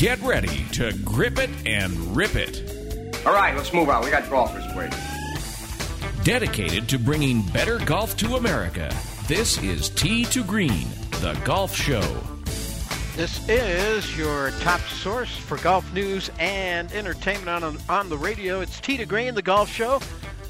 Get ready to grip it and rip it. All right, let's move on. We got golfers waiting. Dedicated to bringing better golf to America, this is Tee to Green, the golf show. This is your top source for golf news and entertainment on, on the radio. It's Tee to Green, the golf show.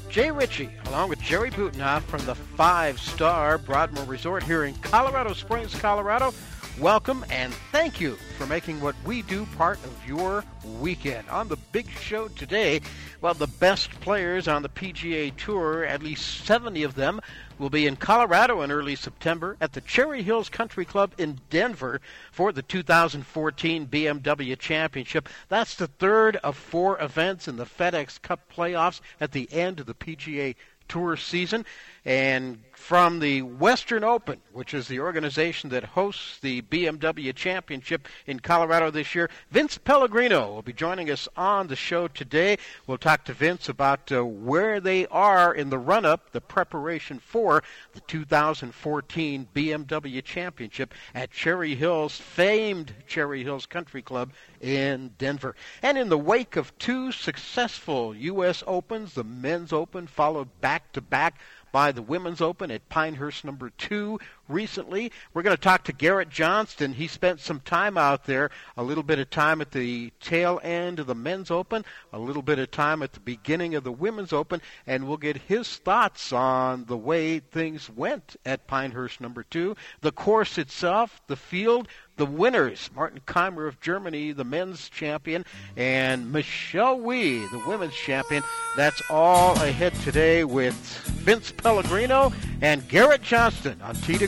Jay Ritchie, along with Jerry Butenhoff from the five star Broadmoor Resort here in Colorado Springs, Colorado. Welcome and thank you for making what we do part of your weekend. On the big show today, well, the best players on the PGA Tour, at least 70 of them, will be in Colorado in early September at the Cherry Hills Country Club in Denver for the 2014 BMW Championship. That's the third of four events in the FedEx Cup playoffs at the end of the PGA Tour season. And from the Western Open, which is the organization that hosts the BMW Championship in Colorado this year, Vince Pellegrino will be joining us on the show today. We'll talk to Vince about uh, where they are in the run up, the preparation for the 2014 BMW Championship at Cherry Hills, famed Cherry Hills Country Club in Denver. And in the wake of two successful U.S. Opens, the Men's Open followed back to back by the Women's Open at Pinehurst number two recently. We're going to talk to Garrett Johnston. He spent some time out there, a little bit of time at the tail end of the Men's Open, a little bit of time at the beginning of the Women's Open, and we'll get his thoughts on the way things went at Pinehurst number two, the course itself, the field, the winners, Martin Kaymer of Germany, the men's champion, and Michelle Wie, the women's champion. That's all ahead today with Vince Pellegrino and Garrett Johnston on to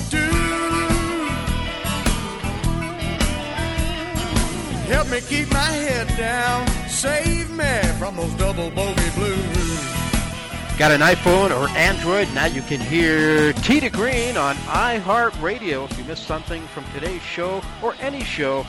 Help me keep my head down, save me from those double bogey blues. Got an iPhone or Android? Now you can hear Tee to Green on iHeartRadio. If you missed something from today's show or any show,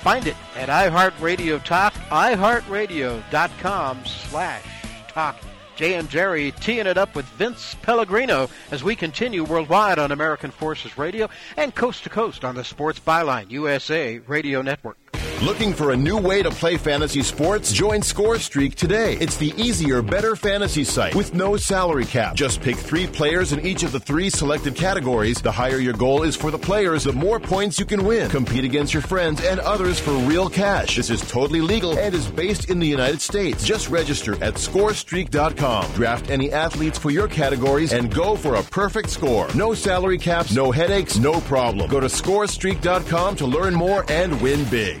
find it at iHeartRadio Talk, iHeartRadio.com slash talk. Jay and Jerry teeing it up with Vince Pellegrino as we continue worldwide on American Forces Radio and coast to coast on the Sports Byline USA Radio Network. Looking for a new way to play fantasy sports? Join Score Streak today. It's the easier, better fantasy site with no salary cap. Just pick three players in each of the three selected categories. The higher your goal is for the players, the more points you can win. Compete against your friends and others for real cash. This is totally legal and is based in the United States. Just register at scorestreak.com. Draft any athletes for your categories and go for a perfect score. No salary caps, no headaches, no problem. Go to scorestreak.com to learn more and win big.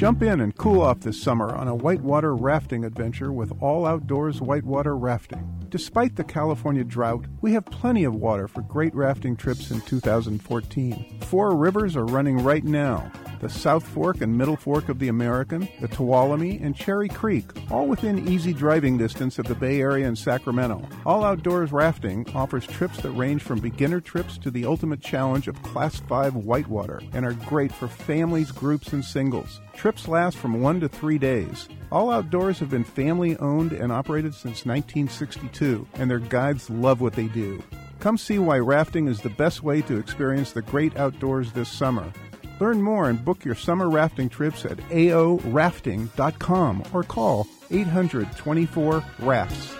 Jump in and cool off this summer on a whitewater rafting adventure with All Outdoors Whitewater Rafting. Despite the California drought, we have plenty of water for great rafting trips in 2014. Four rivers are running right now the South Fork and Middle Fork of the American, the Tuolumne, and Cherry Creek, all within easy driving distance of the Bay Area and Sacramento. All Outdoors Rafting offers trips that range from beginner trips to the ultimate challenge of Class 5 whitewater and are great for families, groups, and singles. Trips last from one to three days. All Outdoors have been family owned and operated since 1962, and their guides love what they do. Come see why rafting is the best way to experience the great outdoors this summer. Learn more and book your summer rafting trips at aorafting.com or call 800 24 RAFTS.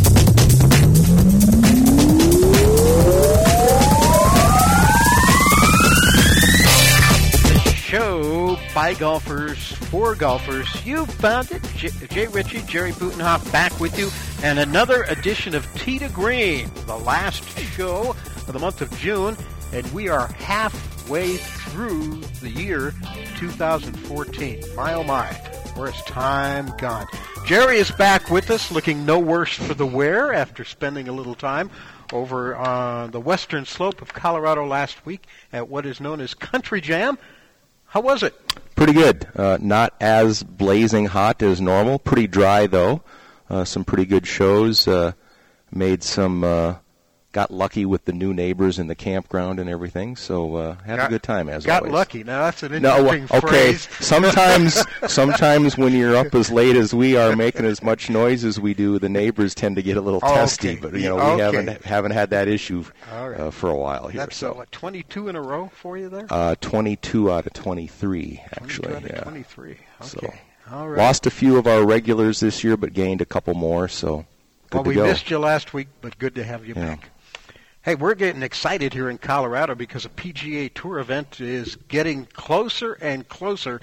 Show by golfers for golfers. You found it. J- Jay Ritchie, Jerry Butenhoff back with you, and another edition of Tee to Green, the last show of the month of June, and we are halfway through the year 2014. My oh my, where's time gone? Jerry is back with us, looking no worse for the wear after spending a little time over on the western slope of Colorado last week at what is known as Country Jam. How was it? Pretty good. Uh, not as blazing hot as normal. Pretty dry though. Uh, some pretty good shows. Uh, made some. Got lucky with the new neighbors in the campground and everything. So uh, had got, a good time as got always. Got lucky. Now that's an interesting no, okay. phrase. sometimes, sometimes when you're up as late as we are, making as much noise as we do, the neighbors tend to get a little Oh, testy. okay. But you know, we Okay. haven't haven't had that issue right. uh, for a while here. That's so uh, what 22 in a row for you there. uh, 22 out of 23 actually. 22 out of yeah. 23. Okay. So, All right. Lost a few of our regulars this year, but gained a couple more. So good well, to we go. missed you last week, but good to have you Yeah. back. Hey, we're getting excited here in Colorado because a PGA Tour event is getting closer and closer.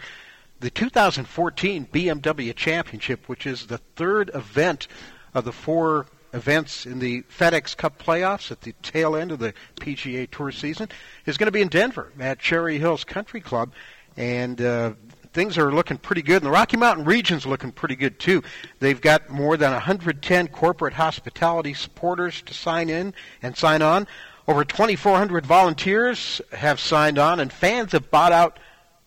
The 2014 BMW Championship, which is the third event of the four events in the FedEx Cup playoffs at the tail end of the PGA Tour season, is going to be in Denver at Cherry Hills Country Club. And uh, things are looking pretty good, and the Rocky Mountain region's looking pretty good too. They've got more than 110 corporate hospitality supporters to sign in and sign on. Over 2,400 volunteers have signed on, and fans have bought out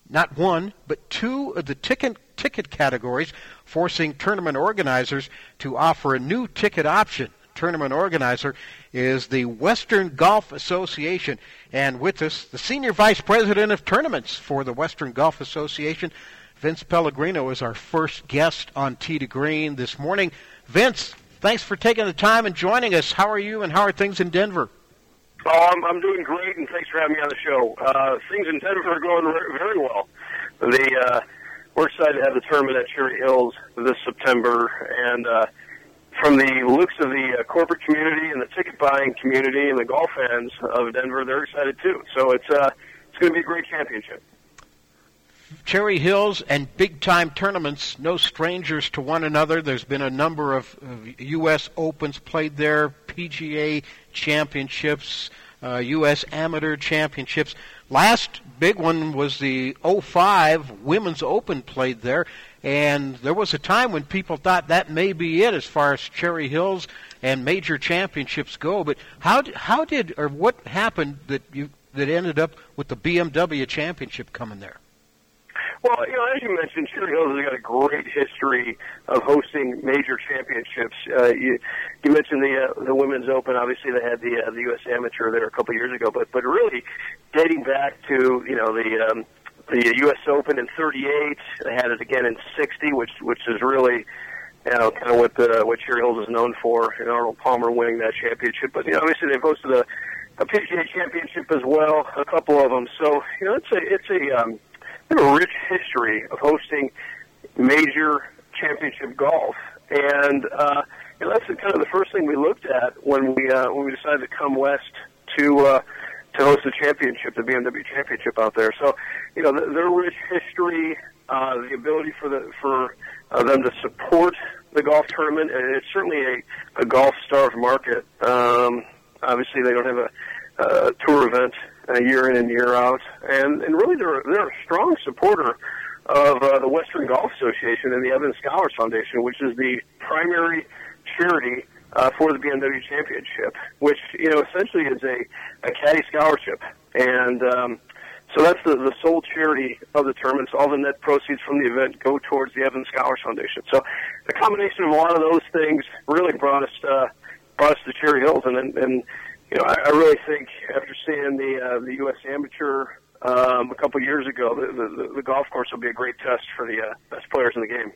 not one, but two of the ticket ticket categories, forcing tournament organizers to offer a new ticket option. Tournament organizer is the Western Golf Association, and with us, the senior vice president of tournaments for the Western Golf Association, Vince Pellegrino, is our first guest on Tee to Green this morning. Vince, thanks for taking the time and joining us. How are you, and how are things in Denver? Oh, I'm, I'm doing great, and thanks for having me on the show. Uh, things in Denver are going very well. The uh, we're excited to have the tournament at Cherry Hills this September, and uh, from the looks of the uh, corporate community and the ticket buying community and the golf fans of Denver, they're excited too. So it's uh, it's going to be a great championship. Cherry Hills and big time tournaments, no strangers to one another. There's been a number of, of U.S. Opens played there, PGA championships, uh, U.S. Amateur championships. Last big one was the 05 Women's Open played there, and there was a time when people thought that may be it as far as Cherry Hills and major championships go. But how d- how did or what happened that you that ended up with the BMW championship coming there? Well, you know, as you mentioned, Cherry Hills has got a great history of hosting major championships. Uh, you, you mentioned the uh, the Women's Open. Obviously, they had the uh, the U.S. Amateur there a couple years ago, but but really dating back to you know the um, the U.S. Open in '38. They had it again in '60, which which is really you know kind of what the what Cherry Hills is known for. And Arnold Palmer winning that championship, but you know, obviously they've hosted a a PGA championship as well, a couple of them. So you know, it's a it's a um, a rich history of hosting major championship golf, and uh, you know, that's kind of the first thing we looked at when we uh, when we decided to come west to uh, to host the championship, the BMW championship out there. So, you know, their rich history, uh, the ability for the for uh, them to support the golf tournament, and it's certainly a, a golf starved market. Um, obviously, they don't have a uh, tour event uh, year in and year out, and and really they're they're a strong supporter of uh, the Western Golf Association and the Evans Scholars Foundation, which is the primary charity uh, for the BMW Championship, which you know essentially is a a caddy scholarship, and um, so that's the the sole charity of the tournaments. All the net proceeds from the event go towards the Evans Scholars Foundation. So the combination of a lot of those things really brought us uh, brought us to Cherry Hills, and and, and you know I, I really think after seeing the uh, the U.S. Amateur um, a couple years ago, the, the the golf course will be a great test for the uh, best players in the game.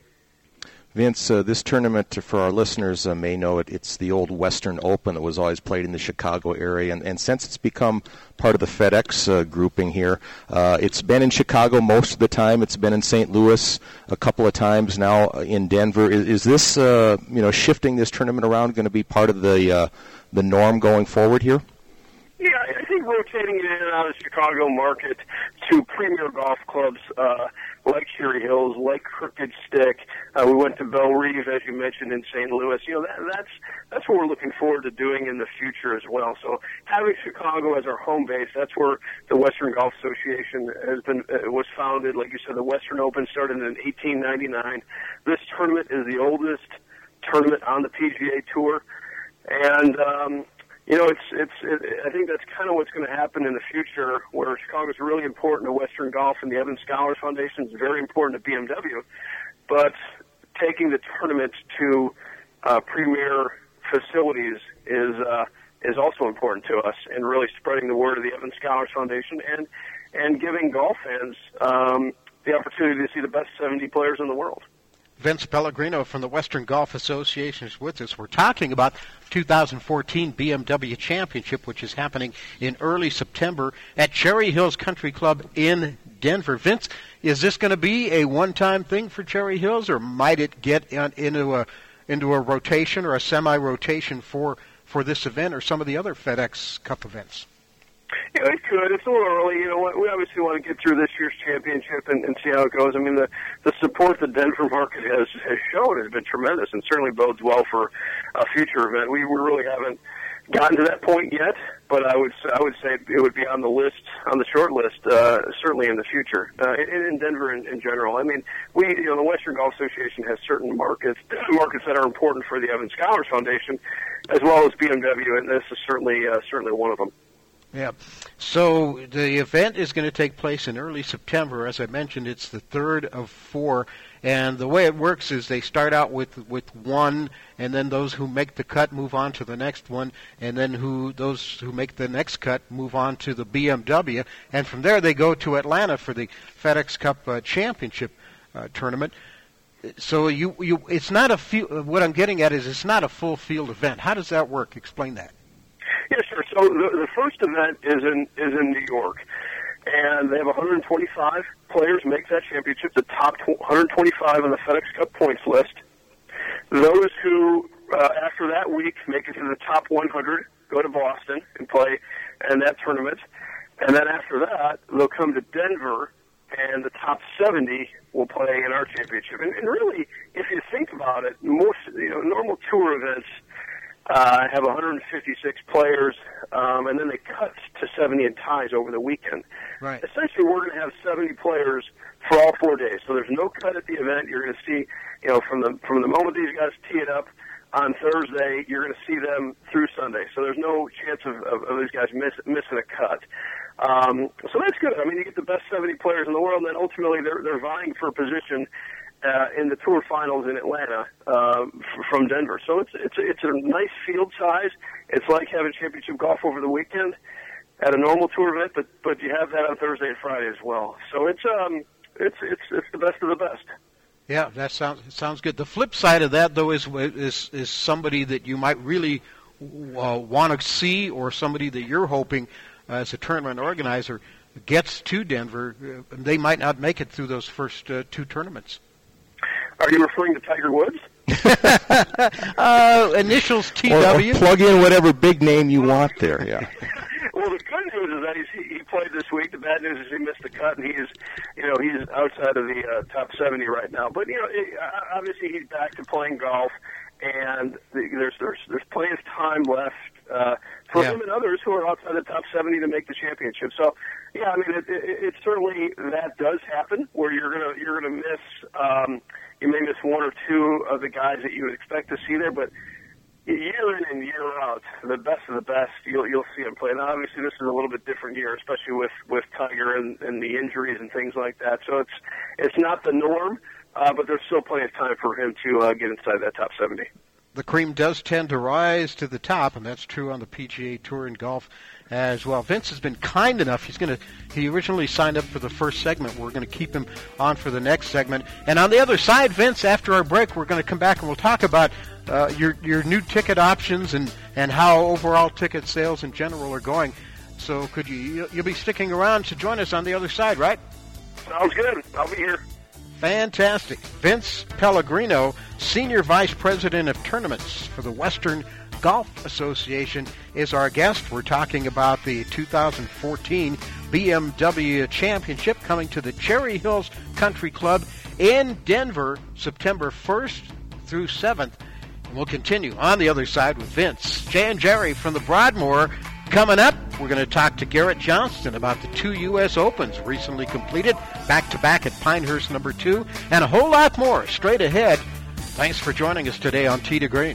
Vince, uh, this tournament, for our listeners, uh, may know it. It's the old Western Open that was always played in the Chicago area, and, and since it's become part of the FedEx uh, grouping here, uh, it's been in Chicago most of the time. It's been in St. Louis a couple of times now uh, in Denver. Is, is this, uh, you know, shifting this tournament around going to be part of the the norm going forward here? Yeah, I think rotating it in and out of the Chicago market to premier golf clubs uh, like Cherry Hills, like Crooked Stick. Uh, we went to Bellerive, as you mentioned, in St. Louis. You know, that, that's that's what we're looking forward to doing in the future as well. So having Chicago as our home base, that's where the Western Golf Association has been uh, was founded. Like you said, the Western Open started in 1899. This tournament is the oldest tournament on the PGA Tour, and um, you know, it's it's. It, I think that's kind of what's going to happen in the future, where Chicago is really important to Western golf, and the Evans Scholars Foundation is very important to BMW. But taking the tournament to uh, premier facilities is uh, is also important to us, and really spreading the word of the Evans Scholars Foundation, and and giving golf fans um, the opportunity to see the best 70 players in the world. Vince Pellegrino from the Western Golf Association is with us. We're talking about 2014 BMW Championship, which is happening in early September at Cherry Hills Country Club in Denver. Vince, is this going to be a one-time thing for Cherry Hills, or might it get into a into a rotation or a semi-rotation for for this event or some of the other FedEx Cup events? Yeah, it could. It's a little early. You know, we obviously want to get through this year's championship and, and see how it goes. I mean, the the support the Denver market has has shown has been tremendous, and certainly bodes well for a future event. We, really haven't gotten to that point yet, but I would I would say it would be on the list on the short list uh, certainly in the future uh, in, in Denver in, in general. I mean, we you know the Western Golf Association has certain markets markets that are important for the Evans Scholars Foundation, as well as BMW, and this is certainly uh, certainly one of them. Yeah. So the event is going to take place in early September. As I mentioned, it's the third of four. And the way it works is they start out with with one, and then those who make the cut move on to the next one, and then who those who make the next cut move on to the BMW, and from there they go to Atlanta for the FedEx Cup uh, Championship uh, tournament. So you you it's not a field. What I'm getting at is it's not a full field event. How does that work? Explain that. Yeah, sure. So the, the first event is in is in New York, and they have 125 players make that championship. The top 125 on the FedEx Cup points list. Those who uh, after that week make it to the top 100 go to Boston and play in that tournament, and then after that they'll come to Denver, and the top 70 will play in our championship. And, and really, if you think about it, most you know normal tour events uh, have 156 players, um, and then they cut to 70 in ties over the weekend. Right. Essentially, we're going to have 70 players for all four days. So there's no cut at the event. You're going to see, you know, from the from the moment these guys tee it up on Thursday, you're going to see them through Sunday. So there's no chance of, of, of these guys miss, missing a cut. Um, so that's good. I mean, you get the best 70 players in the world, and then ultimately vying for a position uh, in the Tour Finals in Atlanta uh, from Denver. So it's it's it's a nice field size. It's like having championship golf over the weekend at a normal tour event, but but you have that on Thursday and Friday as well. So it's um it's it's it's the best of the best. Yeah, that sounds sounds good. The flip side of that, though, is is is somebody that you might really uh, want to see, or somebody that you're hoping uh, as a tournament organizer gets to Denver. Uh, they might not make it through those first uh, two tournaments. Are you referring to Tiger Woods? uh, initials TW. Or, or plug in whatever big name you want there. Yeah. well, the good news is that he's, he, he played this week. The bad news is he missed the cut, and he's, you know, he's outside of the uh, top 70 right now. But you know, it, obviously he's back to playing golf, and the, there's there's there's plenty of time left uh, for Yeah. him and others who are outside the top 70 to make the championship. So, yeah, I mean, it, it, it certainly that does happen where you're gonna you're gonna miss um, you may miss one or two of the guys that you would expect to see there, but year in and year out, the best of the best, you'll you'll see him play. Now, obviously, this is a little bit different year, especially with with Tiger and, and the injuries and things like that. So it's it's not the norm, uh, but there's still plenty of time for him to uh, get inside that top 70. the cream does tend to rise to the top, and that's true on the PGA Tour and golf as well. Vince has been kind enough. He's going to. He originally signed up for the first segment. We're going to keep him on for the next segment. And on the other side, Vince, after our break, we're going to come back and we'll talk about uh, your your new ticket options and and how overall ticket sales in general are going. So could you you'll- you'll be sticking around to join us on the other side, right? Sounds good. I'll be here. Fantastic. Vince Pellegrino, Senior Vice President of Tournaments for the Western Golf Association, is our guest. We're talking about the 2014 BMW Championship coming to the Cherry Hills Country Club in Denver, September 1st through 7th. And we'll continue on the other side with Vince, Jay, Jerry from the Broadmoor. Coming up, we're going to talk to Garrett Johnston about the two U.S. Opens recently completed, back to back at Pinehurst number two, and a whole lot more straight ahead. Thanks for joining us today on Tee to Green.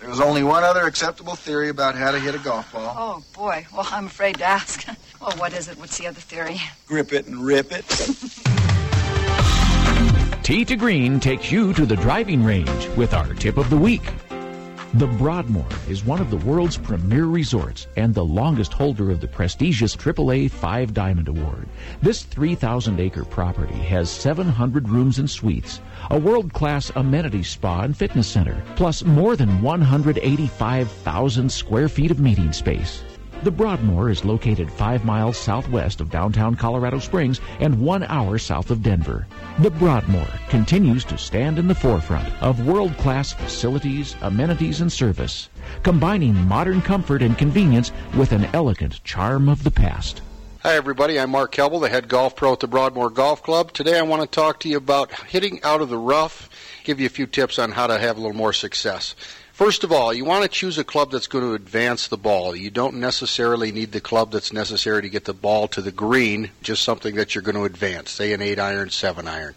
There's only one other acceptable theory about how to hit a golf ball. Oh, boy. Well, I'm afraid to ask. Well, what is it? What's the other theory? Grip it and rip it. Tee to Green takes you to the driving range with our tip of the week. The Broadmoor is one of the world's premier resorts and the longest holder of the prestigious AAA Five Diamond Award. This 3,000 acre property has 700 rooms and suites, a world class amenity spa and fitness center, plus more than 185,000 square feet of meeting space. The Broadmoor is located five miles southwest of downtown Colorado Springs and one hour south of Denver. The Broadmoor continues to stand in the forefront of world class facilities, amenities, and service, combining modern comfort and convenience with an elegant charm of the past. Hi, everybody. I'm Mark Kelble, the head golf pro at the Broadmoor Golf Club. Today I want to talk to you about hitting out of the rough, give you a few tips on how to have a little more success. First of all, you want to choose a club that's going to advance the ball. You don't necessarily need the club that's necessary to get the ball to the green, just something that you're going to advance, say an 8 iron, 7 iron.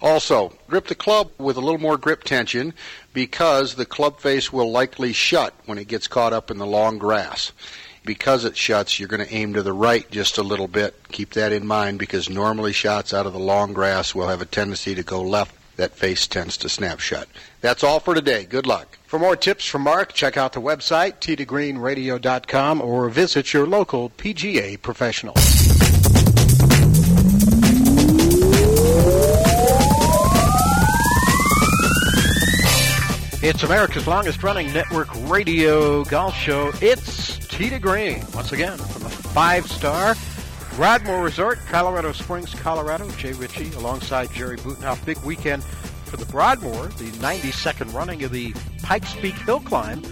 Also, grip the club with a little more grip tension because the club face will likely shut when it gets caught up in the long grass. Because it shuts, you're going to aim to the right just a little bit. Keep that in mind because normally shots out of the long grass will have a tendency to go left. That face tends to snap shut. That's all for today. Good luck. For more tips from Mark, check out the website, tdgreenradio.com, or visit your local PGA professional. It's America's longest running network radio golf show. It's to Green, once again, from the five star Broadmoor Resort, Colorado Springs, Colorado. Jay Ritchie alongside Jerry Butenhoff. Big weekend for the Broadmoor, the 92nd running of the Pikes Peak Hill Climb.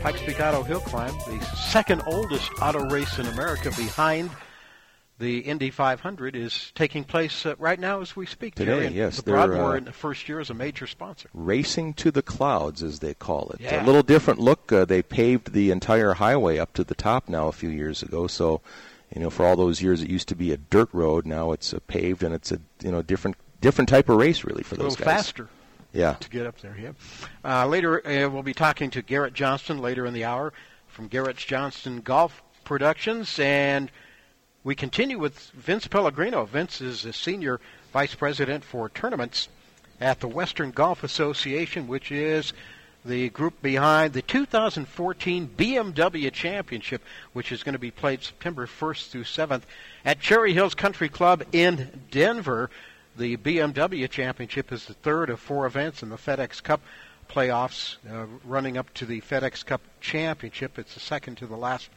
Pikes Peak Auto Hill Climb, the second oldest auto race in America behind the Indy 500 is taking place uh, right now as we speak. Today, yes. The Broadmoor uh, in the first year is a major sponsor. Racing to the clouds, as they call it. Yeah. A little different look. Uh, they paved the entire highway up to the top now a few years ago. So, you know, for all those years it used to be a dirt road. Now it's a paved, and it's a you know different different type of race really for a those little guys. faster. Yeah. To get up there, yeah. Uh, later, uh, we'll be talking to Garrett Johnston later in the hour from Garrett Johnston Golf Productions, and we continue with Vince Pellegrino. Vince is a senior vice president for tournaments at the Western Golf Association, which is the group behind the 2014 BMW Championship, which is going to be played September 1st through 7th at Cherry Hills Country Club in Denver. The BMW Championship is the third of four events in the FedEx Cup playoffs, uh, running up to the FedEx Cup Championship. It's the second to the last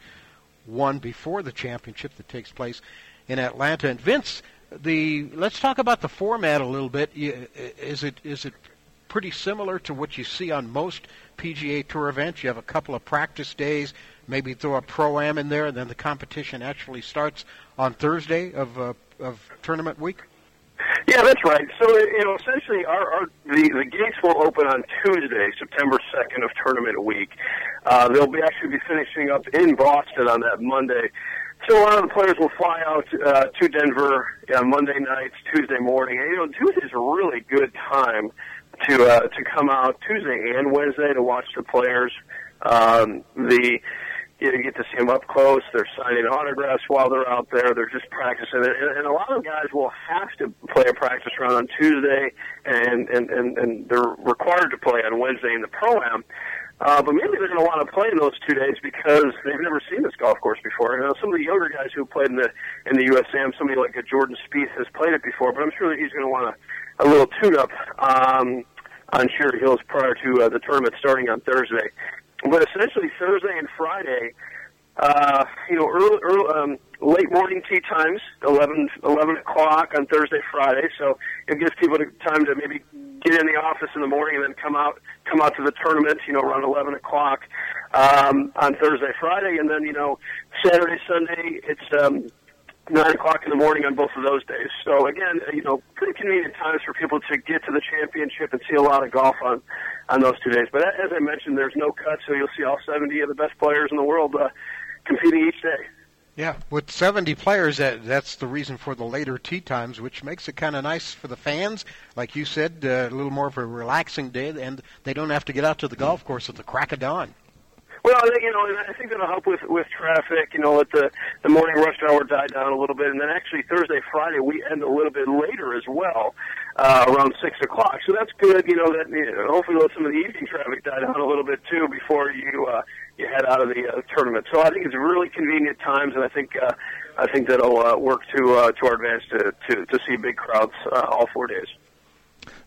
one before the championship that takes place in Atlanta. And Vince, the let's talk about the format a little bit. Is it is it pretty similar to what you see on most PGA Tour events? You have a couple of practice days, maybe throw a pro am in there, and then the competition actually starts on Thursday of uh, of tournament week. Yeah, that's right. So you know, essentially, our, our the the gates will open on Tuesday, September second of tournament week. Uh, they'll be actually be finishing up in Boston on that Monday. So a lot of the players will fly out uh, to Denver on Monday nights, Tuesday morning. And, you know, Tuesday's a really good time to uh, to come out Tuesday and Wednesday to watch the players. Um, the you, get to see them up close. They're signing autographs while they're out there. They're just practicing, and, and a lot of guys will have to play a practice round on Tuesday, and and and, and they're required to play on Wednesday in the pro am. Uh, but maybe they're going to want to play in those two days because they've never seen this golf course before. You know, some of the younger guys who played in the in the USAM, somebody like a Jordan Spieth has played it before, but I'm sure that he's going to want a, a little tune-up um, on Cherry Hills prior to uh, the tournament starting on Thursday. But essentially, Thursday and Friday, uh, you know, early, early, um, late morning tee times, 11, 11 o'clock on Thursday, Friday. So it gives people time to maybe get in the office in the morning and then come out, come out to the tournament, you know, around 11 o'clock um, on Thursday, Friday, and then you know, Saturday, Sunday, it's um, nine o'clock in the morning on both of those days. So again, you know, pretty convenient times for people to get to the championship and see a lot of golf on on those two days. But as I mentioned, there's no cut, so you'll see all 70 of the best players in the world uh, competing each day. Yeah, with 70 players, that that's the reason for the later tee times, which makes it kind of nice for the fans. Like you said, uh, a little more of a relaxing day, and they don't have to get out to the golf course at the crack of dawn. Well, you know, I think that'll help with with traffic. You know, let the the morning rush hour die down a little bit, and then actually Thursday, Friday we end a little bit later as well. uh, around six o'clock. So that's good. You know that you know, hopefully let some of the evening traffic die down a little bit too before you uh, you head out of the uh, tournament. So I think it's really convenient times, and I think uh, I think that'll uh, work to uh, to our advantage to, to to see big crowds uh, all four days.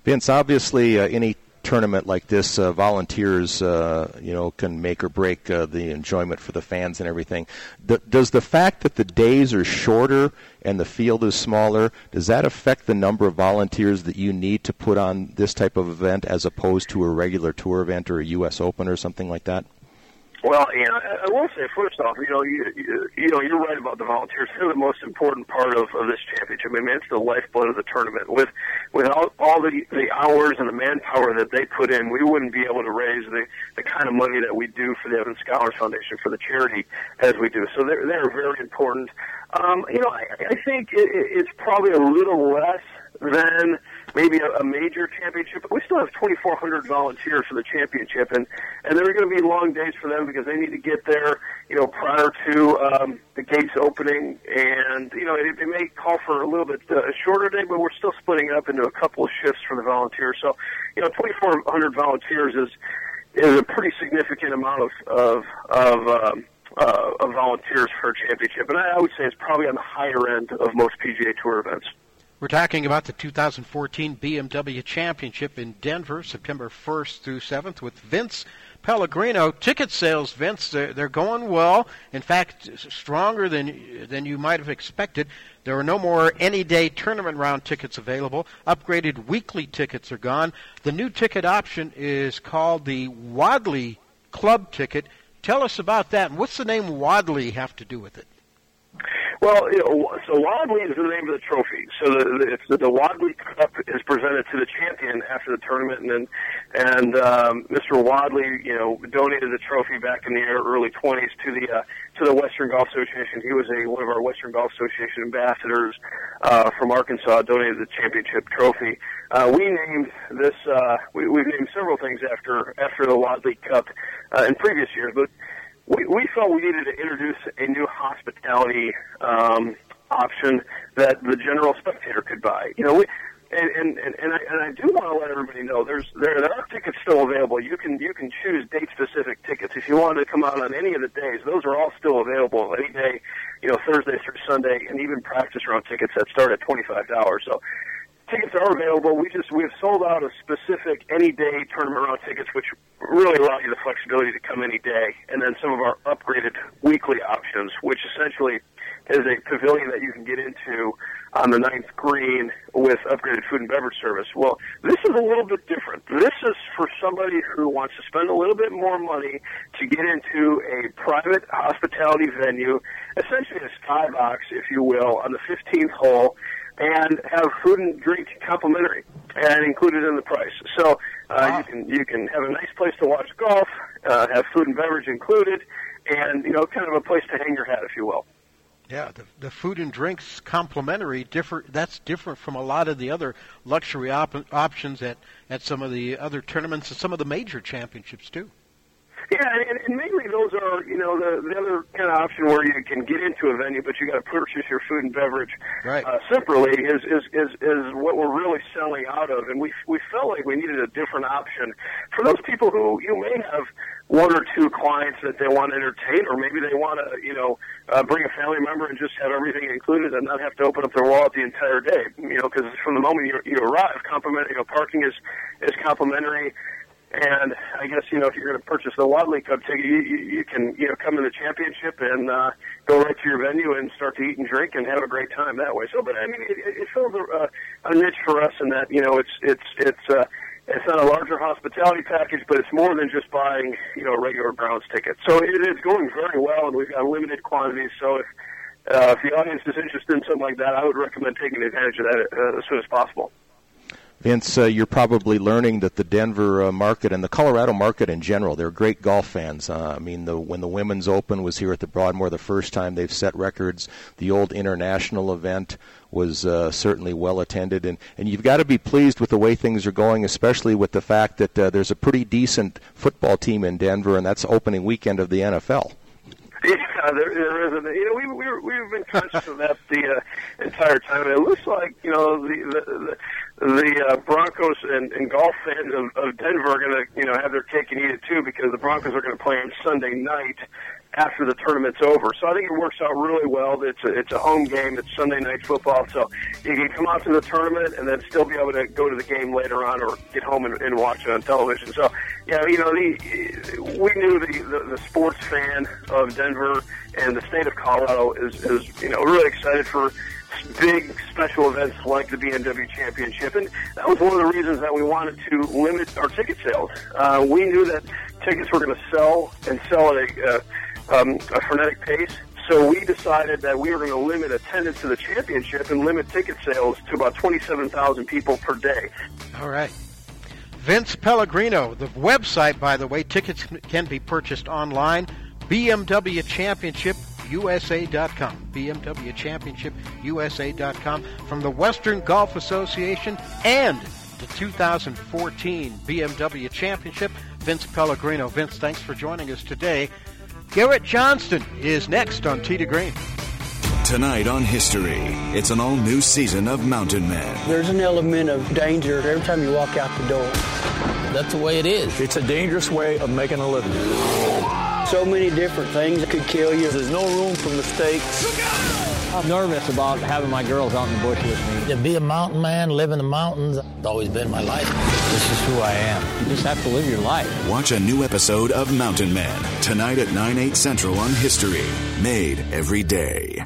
Vince, obviously, uh, any tournament like this, uh, volunteers, uh, you know, can make or break uh, the enjoyment for the fans and everything. D- does the fact that the days are shorter and the field is smaller, does that affect the number of volunteers that you need to put on this type of event as opposed to a regular tour event or a U.S. Open or something like that? Well, you know, I will say first off, you know, you, you, you know, you're right about the volunteers. They're the most important part of, of this championship. I mean, it's the lifeblood of the tournament. With without all all the the hours and the manpower that they put in, we wouldn't be able to raise the the kind of money that we do for the Evans Scholars Foundation for the charity as we do. So they're they're very important. Um, you know, I, I think it, it's probably a little less than maybe a, a major championship. We still have 2,400 volunteers for the championship, and and there are going to be long days for them because they need to get there, you know, prior to um, the gates opening, and you know, it, it may call for a little bit uh, shorter day, but we're still splitting up into a couple of shifts for the volunteers. So, you know, 2,400 volunteers is is a pretty significant amount of of of um, uh, of volunteers for a championship, and I, I would say it's probably on the higher end of most PGA Tour events. We're talking about the 2014 BMW Championship in Denver, September 1st through 7th, with Vince Pellegrino. Ticket sales, Vince, they're, they're going well. In fact, stronger than than you might have expected. There are no more any day tournament round tickets available. Upgraded weekly tickets are gone. The new ticket option is called the Wadley Club ticket. Tell us about that. What's the name Wadley have to do with it? Well, you know, so Wadley is the name of the trophy. So the the, the Wadley Cup is presented to the champion after the tournament, and then and um, Mr. Wadley, you know, donated the trophy back in the early 20s to the uh, to the Western Golf Association. He was a one of our Western Golf Association ambassadors uh, from Arkansas. Donated the championship trophy. Uh, we named this. Uh, we, we've named several things after after the Wadley Cup uh, in previous years, but we, we felt we needed to introduce a new hospitality um, option that the general spectator could buy. You know, we, and and and, I, and I do want to let everybody know there's there there are tickets still available. You can you can choose date specific tickets if you wanted to come out on any of the days. Those are all still available any day, you know, Thursday through Sunday, and even practice round tickets that start at twenty five dollars. So tickets are available. We just we've sold out a specific any day tournament round tickets, which really allow you the flexibility to come any day, and then some of our upgraded weekly options, which essentially is a pavilion that you can get into on the ninth green with upgraded food and beverage service. Well, this is a little bit different. This is for somebody who wants to spend a little bit more money to get into a private hospitality venue, essentially a skybox, if you will, on the 15th hole and have food and drink complimentary and included in the price. So uh, wow. you can you can have a nice place to watch golf, uh, have food and beverage included, and you know kind of a place to hang your hat, if you will. Yeah, the, the food and drinks complimentary different. That's different from a lot of the other luxury op- options at at some of the other tournaments and some of the major championships too. Yeah, and, and those are, you know, the, the other kind of option where you can get into a venue, but you got to purchase your food and beverage right. uh, separately. Is, is is is what we're really selling out of, and we we felt like we needed a different option for those people who you may have one or two clients that they want to entertain, or maybe they want to, you know, uh, bring a family member and just have everything included and not have to open up their wallet the entire day. You know, because from the moment you, you arrive, compliment, you know, parking is is complimentary. And I guess you know if you're going to purchase the Wadley Cup ticket, you, you, you can you know come in the championship and uh, go right to your venue and start to eat and drink and have a great time that way. So, but I mean, it, it fills a, a niche for us in that you know it's it's it's uh, it's not a larger hospitality package, but it's more than just buying you know a regular Browns ticket. So it is going very well, and we've got limited quantities. So if uh, if the audience is interested in something like that, I would recommend taking advantage of that uh, as soon as possible. Vince, uh, you're probably learning that the Denver uh, market and the Colorado market in general, they're great golf fans. Uh, I mean, the, when the Women's Open was here at the Broadmoor the first time, they've set records. The old international event was uh, certainly well attended, and, and you've got to be pleased with the way things are going, especially with the fact that uh, there's a pretty decent football team in Denver, and that's opening weekend of the NFL. Yeah, there, there isn't. You know, we we we've been conscious of that the uh, entire time. And it looks like you know the the the, the uh, Broncos and, and golf fans of, of Denver are going to you know have their cake and eat it too because the Broncos are going to play on Sunday night after the tournament's over. So I think it works out really well. It's a, it's a home game. It's Sunday night football, so you can come out to the tournament and then still be able to go to the game later on or get home and, and watch it on television. So yeah, you know, the, we knew the, the the sports fan of Denver and the state of Colorado is is you know really excited for big special events like the BMW Championship, and that was one of the reasons that we wanted to limit our ticket sales. Uh, we knew that tickets were going to sell and sell at a, uh, um, a frenetic pace. So we decided that we were going to limit attendance to the championship and limit ticket sales to about 27,000 people per day. All right. Vince Pellegrino. The website, by the way, tickets can be purchased online. BMW Championship USA.com. BMW Championship USA.com from the Western Golf Association and the 2014 BMW Championship. Vince Pellegrino. Vince, thanks for joining us today. Garrett Johnston is next on Tee to Green. Tonight on History, it's an all new season of Mountain Man. There's an element of danger every time you walk out the door. That's the way it is. It's a dangerous way of making a living. So many different things could kill you. There's no room for mistakes. I'm nervous about having my girls out in the bush with me. To be a mountain man, live in the mountains, it's always been my life. This is who I am. You just have to live your life. Watch a new episode of Mountain Man tonight at 9, 8 central on History. Made every day.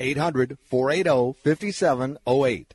800 480 5708.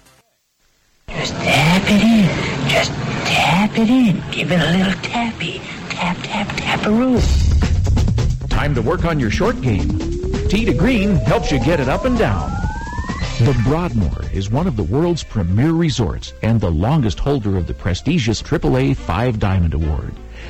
Just tap it in. Just tap it in. Give it a little tappy. Tap, tap, taparoo. Time to work on your short game. Tee to Green helps you get it up and down. The Broadmoor is one of the world's premier resorts and the longest holder of the prestigious AAA Five Diamond Award.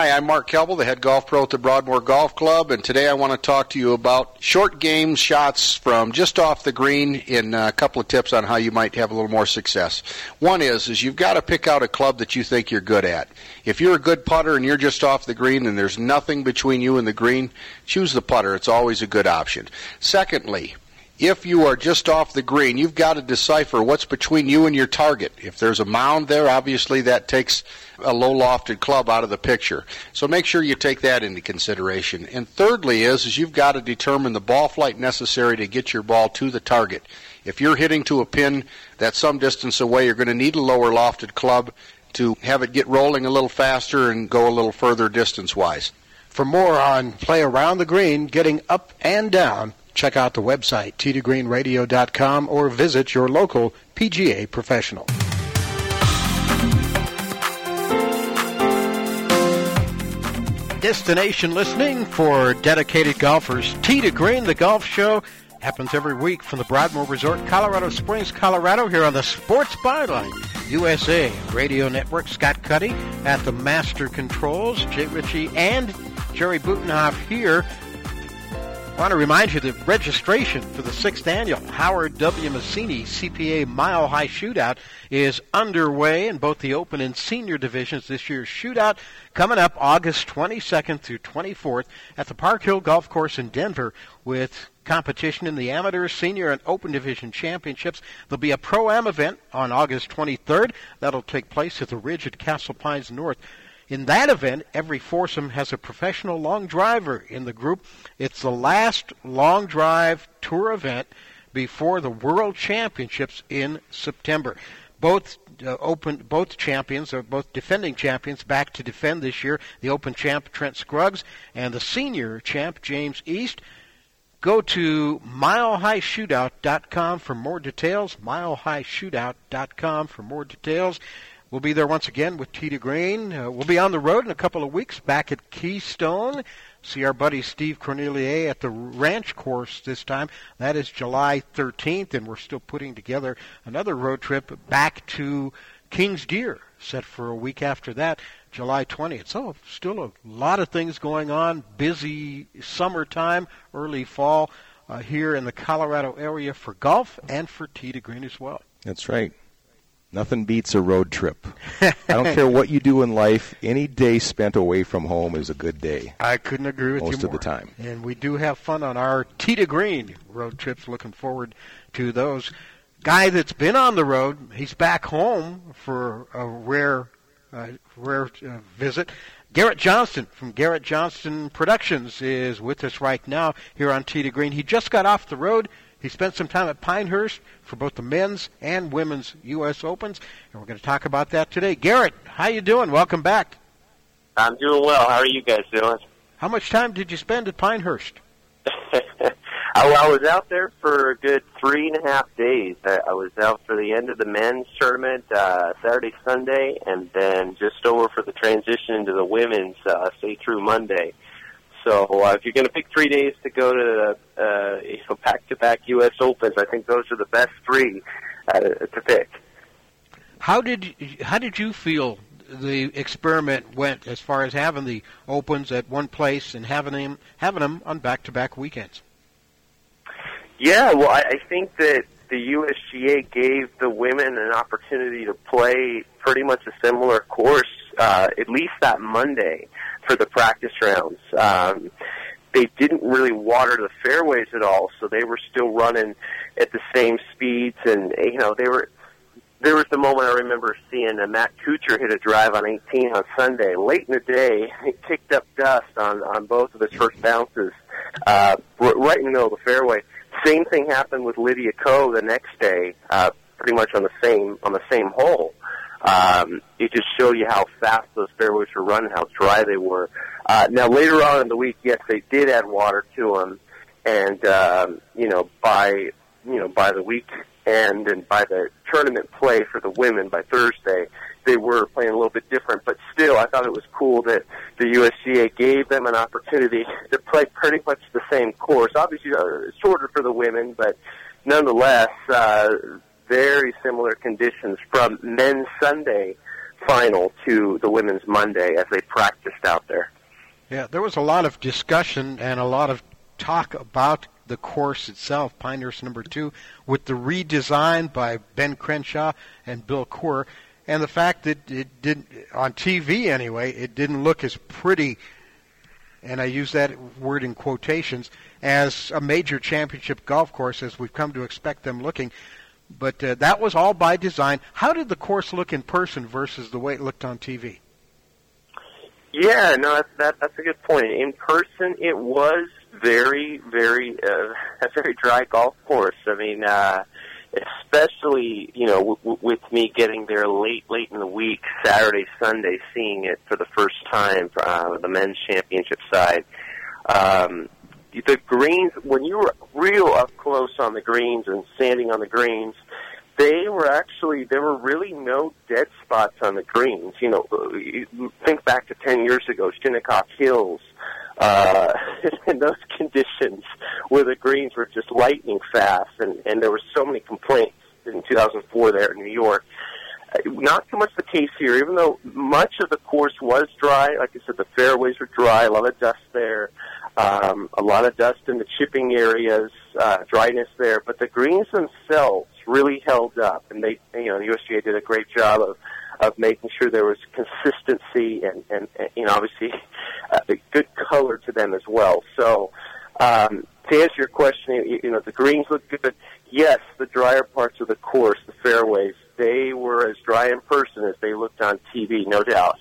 Hi, I'm Mark Kelble, the head golf pro at the Broadmoor Golf Club, and today I want to talk to you about short game shots from just off the green in a couple of tips on how you might have a little more success. One is is you've got to pick out a club that you think you're good at. If you're a good putter and you're just off the green and there's nothing between you and the green, choose the putter. It's always a good option. Secondly, if you are just off the green, you've got to decipher what's between you and your target. If there's a mound there, obviously that takes a low lofted club out of the picture. So make sure you take that into consideration. And thirdly is, is you've got to determine the ball flight necessary to get your ball to the target. If you're hitting to a pin that's some distance away, you're going to need a lower lofted club to have it get rolling a little faster and go a little further distance wise. For more on play around the green, getting up and down, check out the website, tdgreenradio.com, or visit your local PGA professional. Destination listening for dedicated golfers. Tee to Green, the golf show, happens every week from the Broadmoor Resort, Colorado Springs, Colorado, here on the Sports Byline USA Radio Network. Scott Cuddy at the Master Controls, Jay Ritchie and Jerry Butenhoff here I want to remind you that registration for the sixth annual Howard W. Massini CPA Mile High Shootout is underway in both the open and senior divisions. This year's shootout coming up August 22nd through 24th at the Park Hill Golf Course in Denver with competition in the amateur, senior, and open division championships. There'll be a pro-am event on August 23rd. That'll take place at the Ridge at Castle Pines North. In that event, every foursome has a professional long driver in the group. It's the last long drive tour event before the World Championships in September. Both uh, open, both champions, or both defending champions, back to defend this year. The Open champ Trent Scruggs and the senior champ James East. Go to milehighshootout.com for more details. Milehighshootout.com for more details. We'll be there once again with Tee to Green. Uh, we'll be on the road in a couple of weeks back at Keystone. See our buddy Steve Cornelier at the ranch course this time. That is July 13th, and we're still putting together another road trip back to King's Deer, set for a week after that, July 20th. So, still a lot of things going on. Busy summertime, early fall uh, here in the Colorado area for golf and for Tee to Green as well. That's right. Nothing beats a road trip. I don't care what you do in life. Any day spent away from home is a good day. I couldn't agree with most you most of the time. And we do have fun on our Tee to Green road trips. Looking forward to those. Guy that's been on the road, he's back home for a rare, uh, rare uh, visit. Garrett Johnston from Garrett Johnston Productions is with us right now here on Tee to Green. He just got off the road he spent some time at Pinehurst for both the men's and women's U.S. Opens, and we're going to talk about that today. Garrett, how you doing? Welcome back. I'm doing well. How are you guys doing? How much time did you spend at Pinehurst? I, I was out there for a good three and a half days. I, I was out for the end of the men's tournament uh, Saturday, Sunday, and then just over for the transition into the women's uh, stay through Monday. So uh, if you're going to pick three days to go to uh, you know back-to-back U.S. Opens, I think those are the best three uh, to pick. How did how did you feel the experiment went as far as having the opens at one place and having them having them on back-to-back weekends? Yeah, well, I, I think that the USGA gave the women an opportunity to play pretty much a similar course, uh, at least that Monday for the practice rounds. Um, they didn't really water the fairways at all, so they were still running at the same speeds, and you know they were. There was the moment I remember seeing uh, Matt Kuchar hit a drive on 18 on Sunday. Late in the day, he kicked up dust on on both of his first bounces, uh, right in the middle of the fairway. Same thing happened with Lydia Ko the next day, uh, pretty much on the same on the same hole. Um, it just showed you how fast those fairways were running, how dry they were. Uh, now later on in the week, yes, they did add water to them, and um, you know by you know by the week end and by the tournament play for the women by Thursday, they were playing a little bit different. But still, I thought it was cool that the USGA gave them an opportunity to play pretty much the same course. Obviously, uh, shorter for the women, but nonetheless, uh, very similar conditions from men's Sunday final to the women's Monday as they practiced out there. Yeah, there was a lot of discussion and a lot of talk about the course itself, Pinehurst number two, with the redesign by Ben Crenshaw and Bill Coore, and the fact that it didn't, on TV anyway, it didn't look as pretty, and I use that word in quotations, as a major championship golf course as we've come to expect them looking. But uh, that was all by design. How did the course look in person versus the way it looked on TV? Yeah, no, that, that that's a good point. In person, it was very, very, uh, a very dry golf course. I mean, uh, especially you know w- w- with me getting there late, late in the week, Saturday, Sunday, seeing it for the first time, uh, the men's championship side. Um, the greens, when you were real up close on the greens and standing on the greens, they were actually there were really no dead spots on the greens. You know, think back to ten years ago, Shinnecock Hills, uh, in those conditions where the greens were just lightning fast, and and there were so many complaints in 2004 there in New York. Not so much the case here, even though much of the course was dry. Like I said, the fairways were dry, a lot of dust there, um, a lot of dust in the chipping areas, uh, dryness there. But the greens themselves really held up, and they, you know, the USGA did a great job of of making sure there was consistency and, and, and you know, obviously, uh, a good color to them as well. So, um, to answer your question, you, you know, the greens look good. Yes, the drier parts of the course, the fairways, they were as dry in person as they looked on TV, no doubt.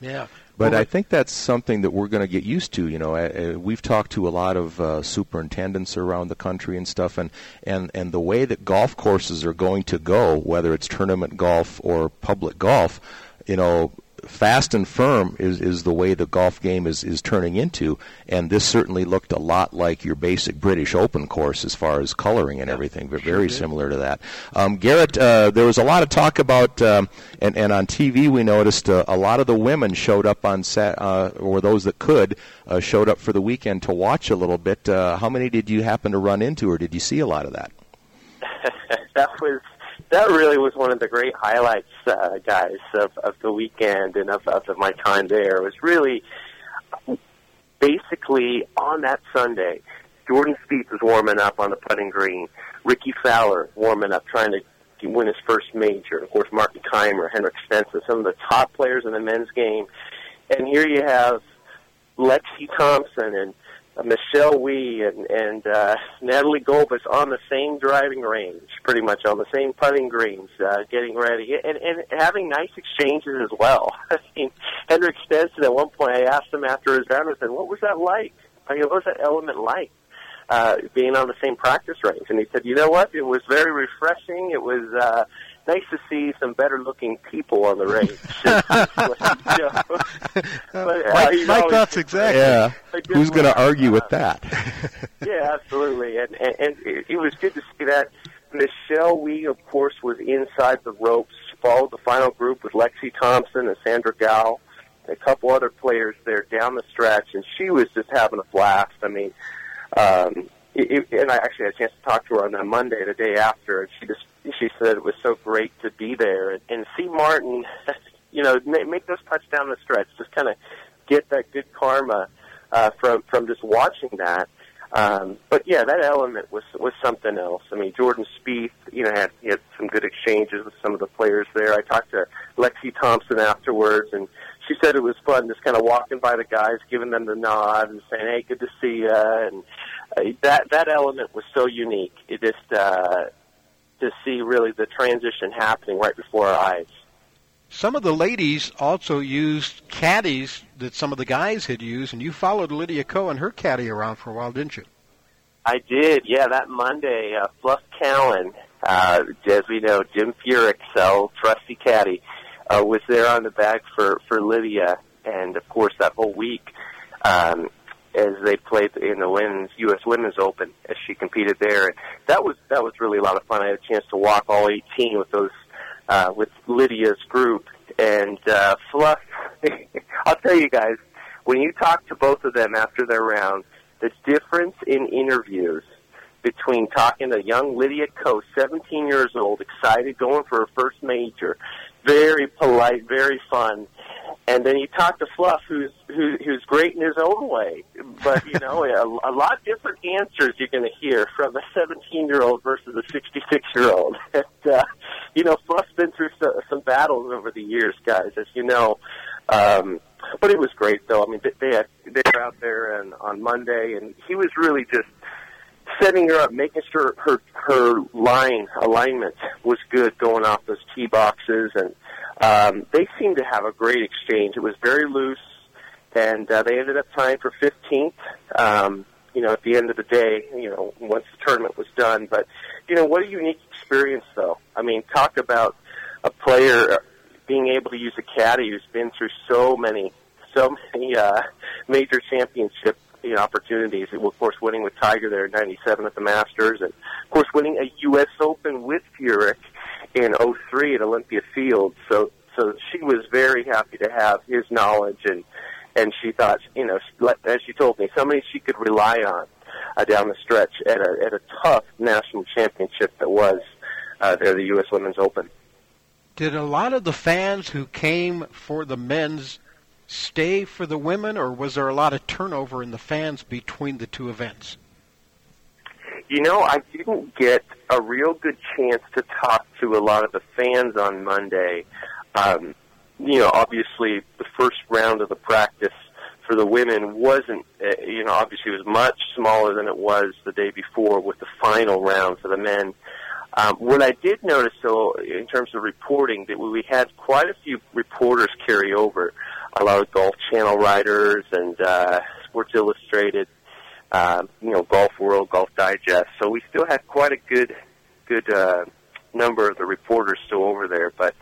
Yeah. But I think that's something that we're going to get used to. You know, uh, uh, we've talked to a lot of uh, superintendents around the country and stuff, and, and and the way that golf courses are going to go, whether it's tournament golf or public golf, you know, fast and firm is, is the way the golf game is, is turning into, and this certainly looked a lot like your basic British Open course as far as coloring and everything, but very similar to that. Um, Garrett, uh, there was a lot of talk about, um, and, and on TV we noticed uh, a lot of the women showed up on set, uh, or those that could, uh, showed up for the weekend to watch a little bit. Uh, how many did you happen to run into, or did you see a lot of that? that was that really was one of the great highlights, uh, guys, of, of the weekend and of, of my time there. It was really basically on that Sunday. Jordan Spieth was warming up on the putting green. Rickie Fowler warming up, trying to win his first major. Of course, Martin Kaymer, Henrik Stenson, some of the top players in the men's game. And here you have Lexi Thompson and Michelle Wie and, and uh, Natalie Gulbis on the same driving range, pretty much on the same putting greens, uh, getting ready, and, and having nice exchanges as well. I mean, Henrik Stenson, at one point, I asked him after his round, I said, what was that like? I mean, what was that element like? Uh, being on the same practice range. And he said, you know what? It was very refreshing. It was, uh, nice to see some better looking people on the range. but, uh, Mike, he's Mike always- that's exactly. Yeah. Who's going to argue with that? yeah, absolutely, and, and and it it was good to see that. Michelle Wie, of course, was inside the ropes. Followed the final group with Lexi Thompson and Sandra Gal, and a couple other players there down the stretch, and she was just having a blast. I mean, um, it, it, and I actually had a chance to talk to her on that Monday, the day after, and she just she said it was so great to be there and, and see Martin, you know, make, those putts down the stretch, just kind of get that good karma uh, from from just watching that. Um, but yeah, that element was was something else. I mean, Jordan Spieth, you know, had he had some good exchanges with some of the players there. I talked to Lexi Thompson afterwards, and she said it was fun just kind of walking by the guys, giving them the nod and saying, "Hey, good to see you." And uh, that that element was so unique. It just uh, to see really the transition happening right before our eyes. Some of the ladies also used caddies that some of the guys had used, and you followed Lydia Ko and her caddy around for a while, didn't you? I did, yeah. That Monday, uh, Fluff Cowan, uh, as we know, Jim Furyk, so trusty caddy, uh, was there on the bag for for Lydia, and of course that whole week, um, as they played in the women's U.S. Women's Open, as she competed there, and that was that was really a lot of fun. I had a chance to walk all 18 with those uh, with Lydia's group, And uh, Fluff, I'll tell you guys, when you talk to both of them after their round, the difference in interviews between talking to young Lydia Ko, 17 years old, excited, going for her first major, very polite, very fun, and then you talk to Fluff, who's who, who's great in his own way, but you know a, a lot different answers you're going to hear from a 17 year old versus a 66 year old. Uh, you know, Fluff's been through so, some battles over the years, guys, as you know. Um, but it was great, though. I mean, they they, had, they were out there and on Monday, and he was really just setting her up, making sure her her line alignment was good, going off those tee boxes, and um, they seemed to have a great exchange. It was very loose, and uh, they ended up tying for 15th. Um, you know, at the end of the day, you know, once the tournament was done. But you know, what a unique experience, though. I mean, talk about a player being able to use a caddy who's been through so many, so many uh, major championship you know, opportunities. Of course, winning with Tiger there in '97 at the Masters, and of course, winning a U.S. Open with Furyk in '03 at Olympia Field. So, so she was very happy to have his knowledge, and and she thought, you know, as she told me, somebody she could rely on uh, down the stretch at a at a tough national championship that was uh, there, the U.S. Women's Open. Did a lot of the fans who came for the men's stay for the women, or was there a lot of turnover in the fans between the two events? You know, I didn't get a real good chance to talk to a lot of the fans on Monday. Um, you know, obviously the first round of the practice for the women wasn't, uh, you know, obviously it was much smaller than it was the day before with the final round for the men. Um, what I did notice, though, in terms of reporting, that we had quite a few reporters carry over a lot of Golf Channel writers and uh, Sports Illustrated, uh, you know, Golf World, Golf Digest. So we still had quite a good, good uh, number of the reporters still over there. But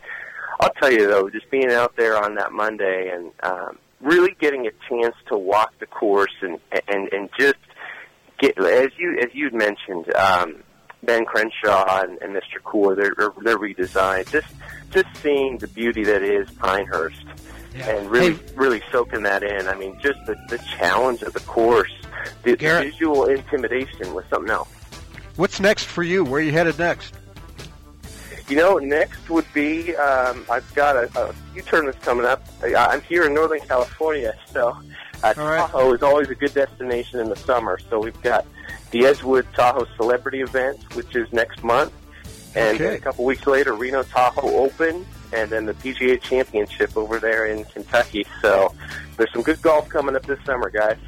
I'll tell you though, just being out there on that Monday and um, really getting a chance to walk the course and and and just get as you as you'd mentioned. Um, Ben Crenshaw and, and Mr. Coore, they're, they're redesigned. Just, just seeing the beauty that is Pinehurst, yeah. and really, hey. really soaking that in. I mean, just the, the challenge of the course, the, the visual intimidation was something else. What's next for you? Where are you headed next? You know, next would be um, I've got a, a few tournaments coming up. I'm here in Northern California, so uh, Tahoe is always a good destination in the summer. So we've got the Edgewood Tahoe Celebrity Event, which is next month, and okay. a couple weeks later, Reno Tahoe Open, and then the PGA Championship over there in Kentucky. So there's some good golf coming up this summer, guys.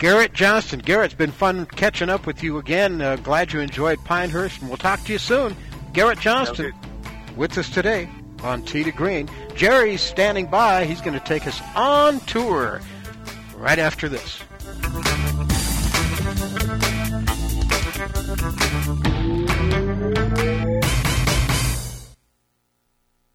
Garrett Johnston. Garrett, it's been fun catching up with you again. Uh, glad you enjoyed Pinehurst, and we'll talk to you soon. Garrett Johnston with us today on Tee to Green. Jerry's standing by. He's going to take us on tour right after this.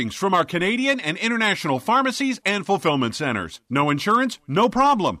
savings from our Canadian and international pharmacies and fulfillment centers. No insurance? No problem.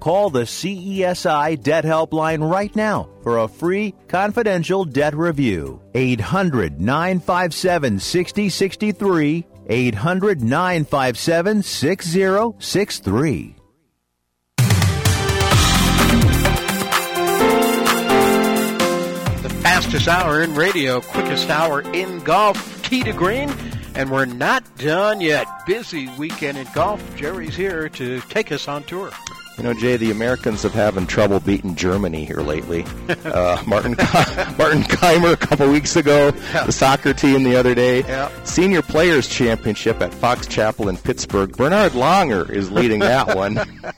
Call the CESI Debt Helpline right now for a free confidential debt review. 800 957 6063. 800 957 6063. The fastest hour in radio, quickest hour in golf, Tee to Green. And we're not done yet. Busy weekend in golf. Jerry's here to take us on tour. You know, Jay, the Americans have having trouble beating Germany here lately. Uh, Martin Martin Kaymer a couple weeks ago, Yeah. the soccer team the other day, Yeah. Senior Players Championship at Fox Chapel in Pittsburgh. Bernhard Langer is leading that one.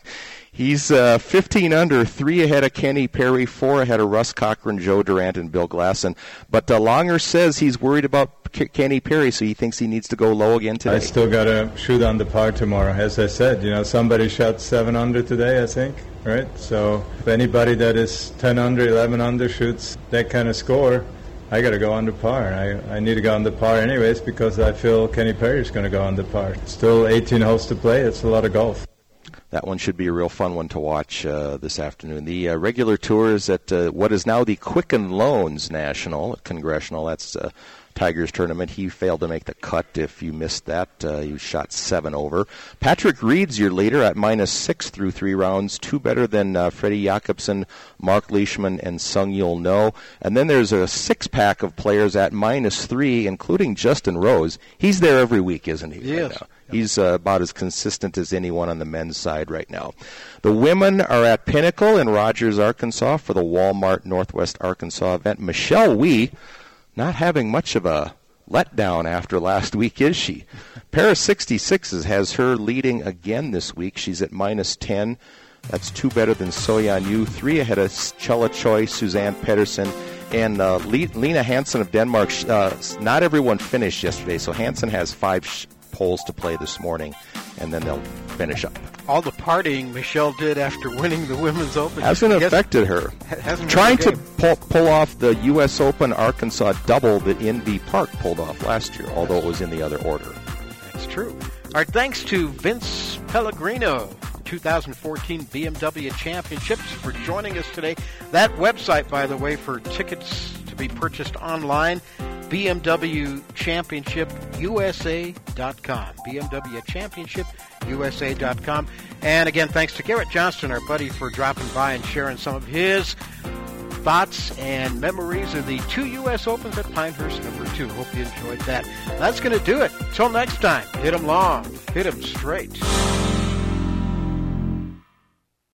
He's uh, 15 under, three ahead of Kenny Perry, four ahead of Russ Cochran, Joe Durant, and Bill Glasson. But uh, Langer says he's worried about K- Kenny Perry, so he thinks he needs to go low again today. I still got to shoot on the par tomorrow. As I said, you know, somebody shot 7 under today, I think, right? So if anybody that is 10 under, 11 under shoots that kind of score, I got to go on the par. I, I need to go on the par anyways because I feel Kenny Perry is going to go on the par. Still 18 holes to play. It's a lot of golf. That one should be a real fun one to watch uh, this afternoon. The uh, regular tour is at uh, what is now the Quicken Loans National Congressional. That's uh, Tigers tournament. He failed to make the cut. If you missed that, uh, he shot seven over. Patrick Reed's your leader at minus six through three rounds, two better than uh, Freddie Jacobson, Mark Leishman, and Seung-Yul Noh. And then there's a six pack of players at minus three, including Justin Rose. He's there every week, isn't he? right Yes. now? He's uh, about as consistent as anyone on the men's side right now. The women are at Pinnacle in Rogers, Arkansas for the Walmart Northwest Arkansas event. Michelle Wie, not having much of a letdown after last week, is she? Paris 66s has her leading again this week. She's at minus 10. That's two better than So Yeon Ryu, three ahead of Chella Choi, Suzann Pettersen, and uh, Le- Lena Hansen of Denmark. Uh, not everyone finished yesterday, so Hansen has five sh- poles to play this morning, and then they'll finish up. All the partying Michelle did after winning the Women's Open Hasn't affected her. Hasn't Trying to pull, pull off the U.S. Open Arkansas double that Inbee Park pulled off last year, although it was in the other order. That's true. Our thanks to Vince Pellegrino, 2014 BMW Championships, for joining us today. That website, by the way, for tickets to be purchased online, BMWChampionshipUSA.com. BMWChampionshipUSA.com. And again, thanks to Garrett Johnston, our buddy, for dropping by and sharing some of his thoughts and memories of the two U.S. Opens at Pinehurst number two. Hope you enjoyed that. That's going to do it. Till next time, hit 'em long, hit 'em straight.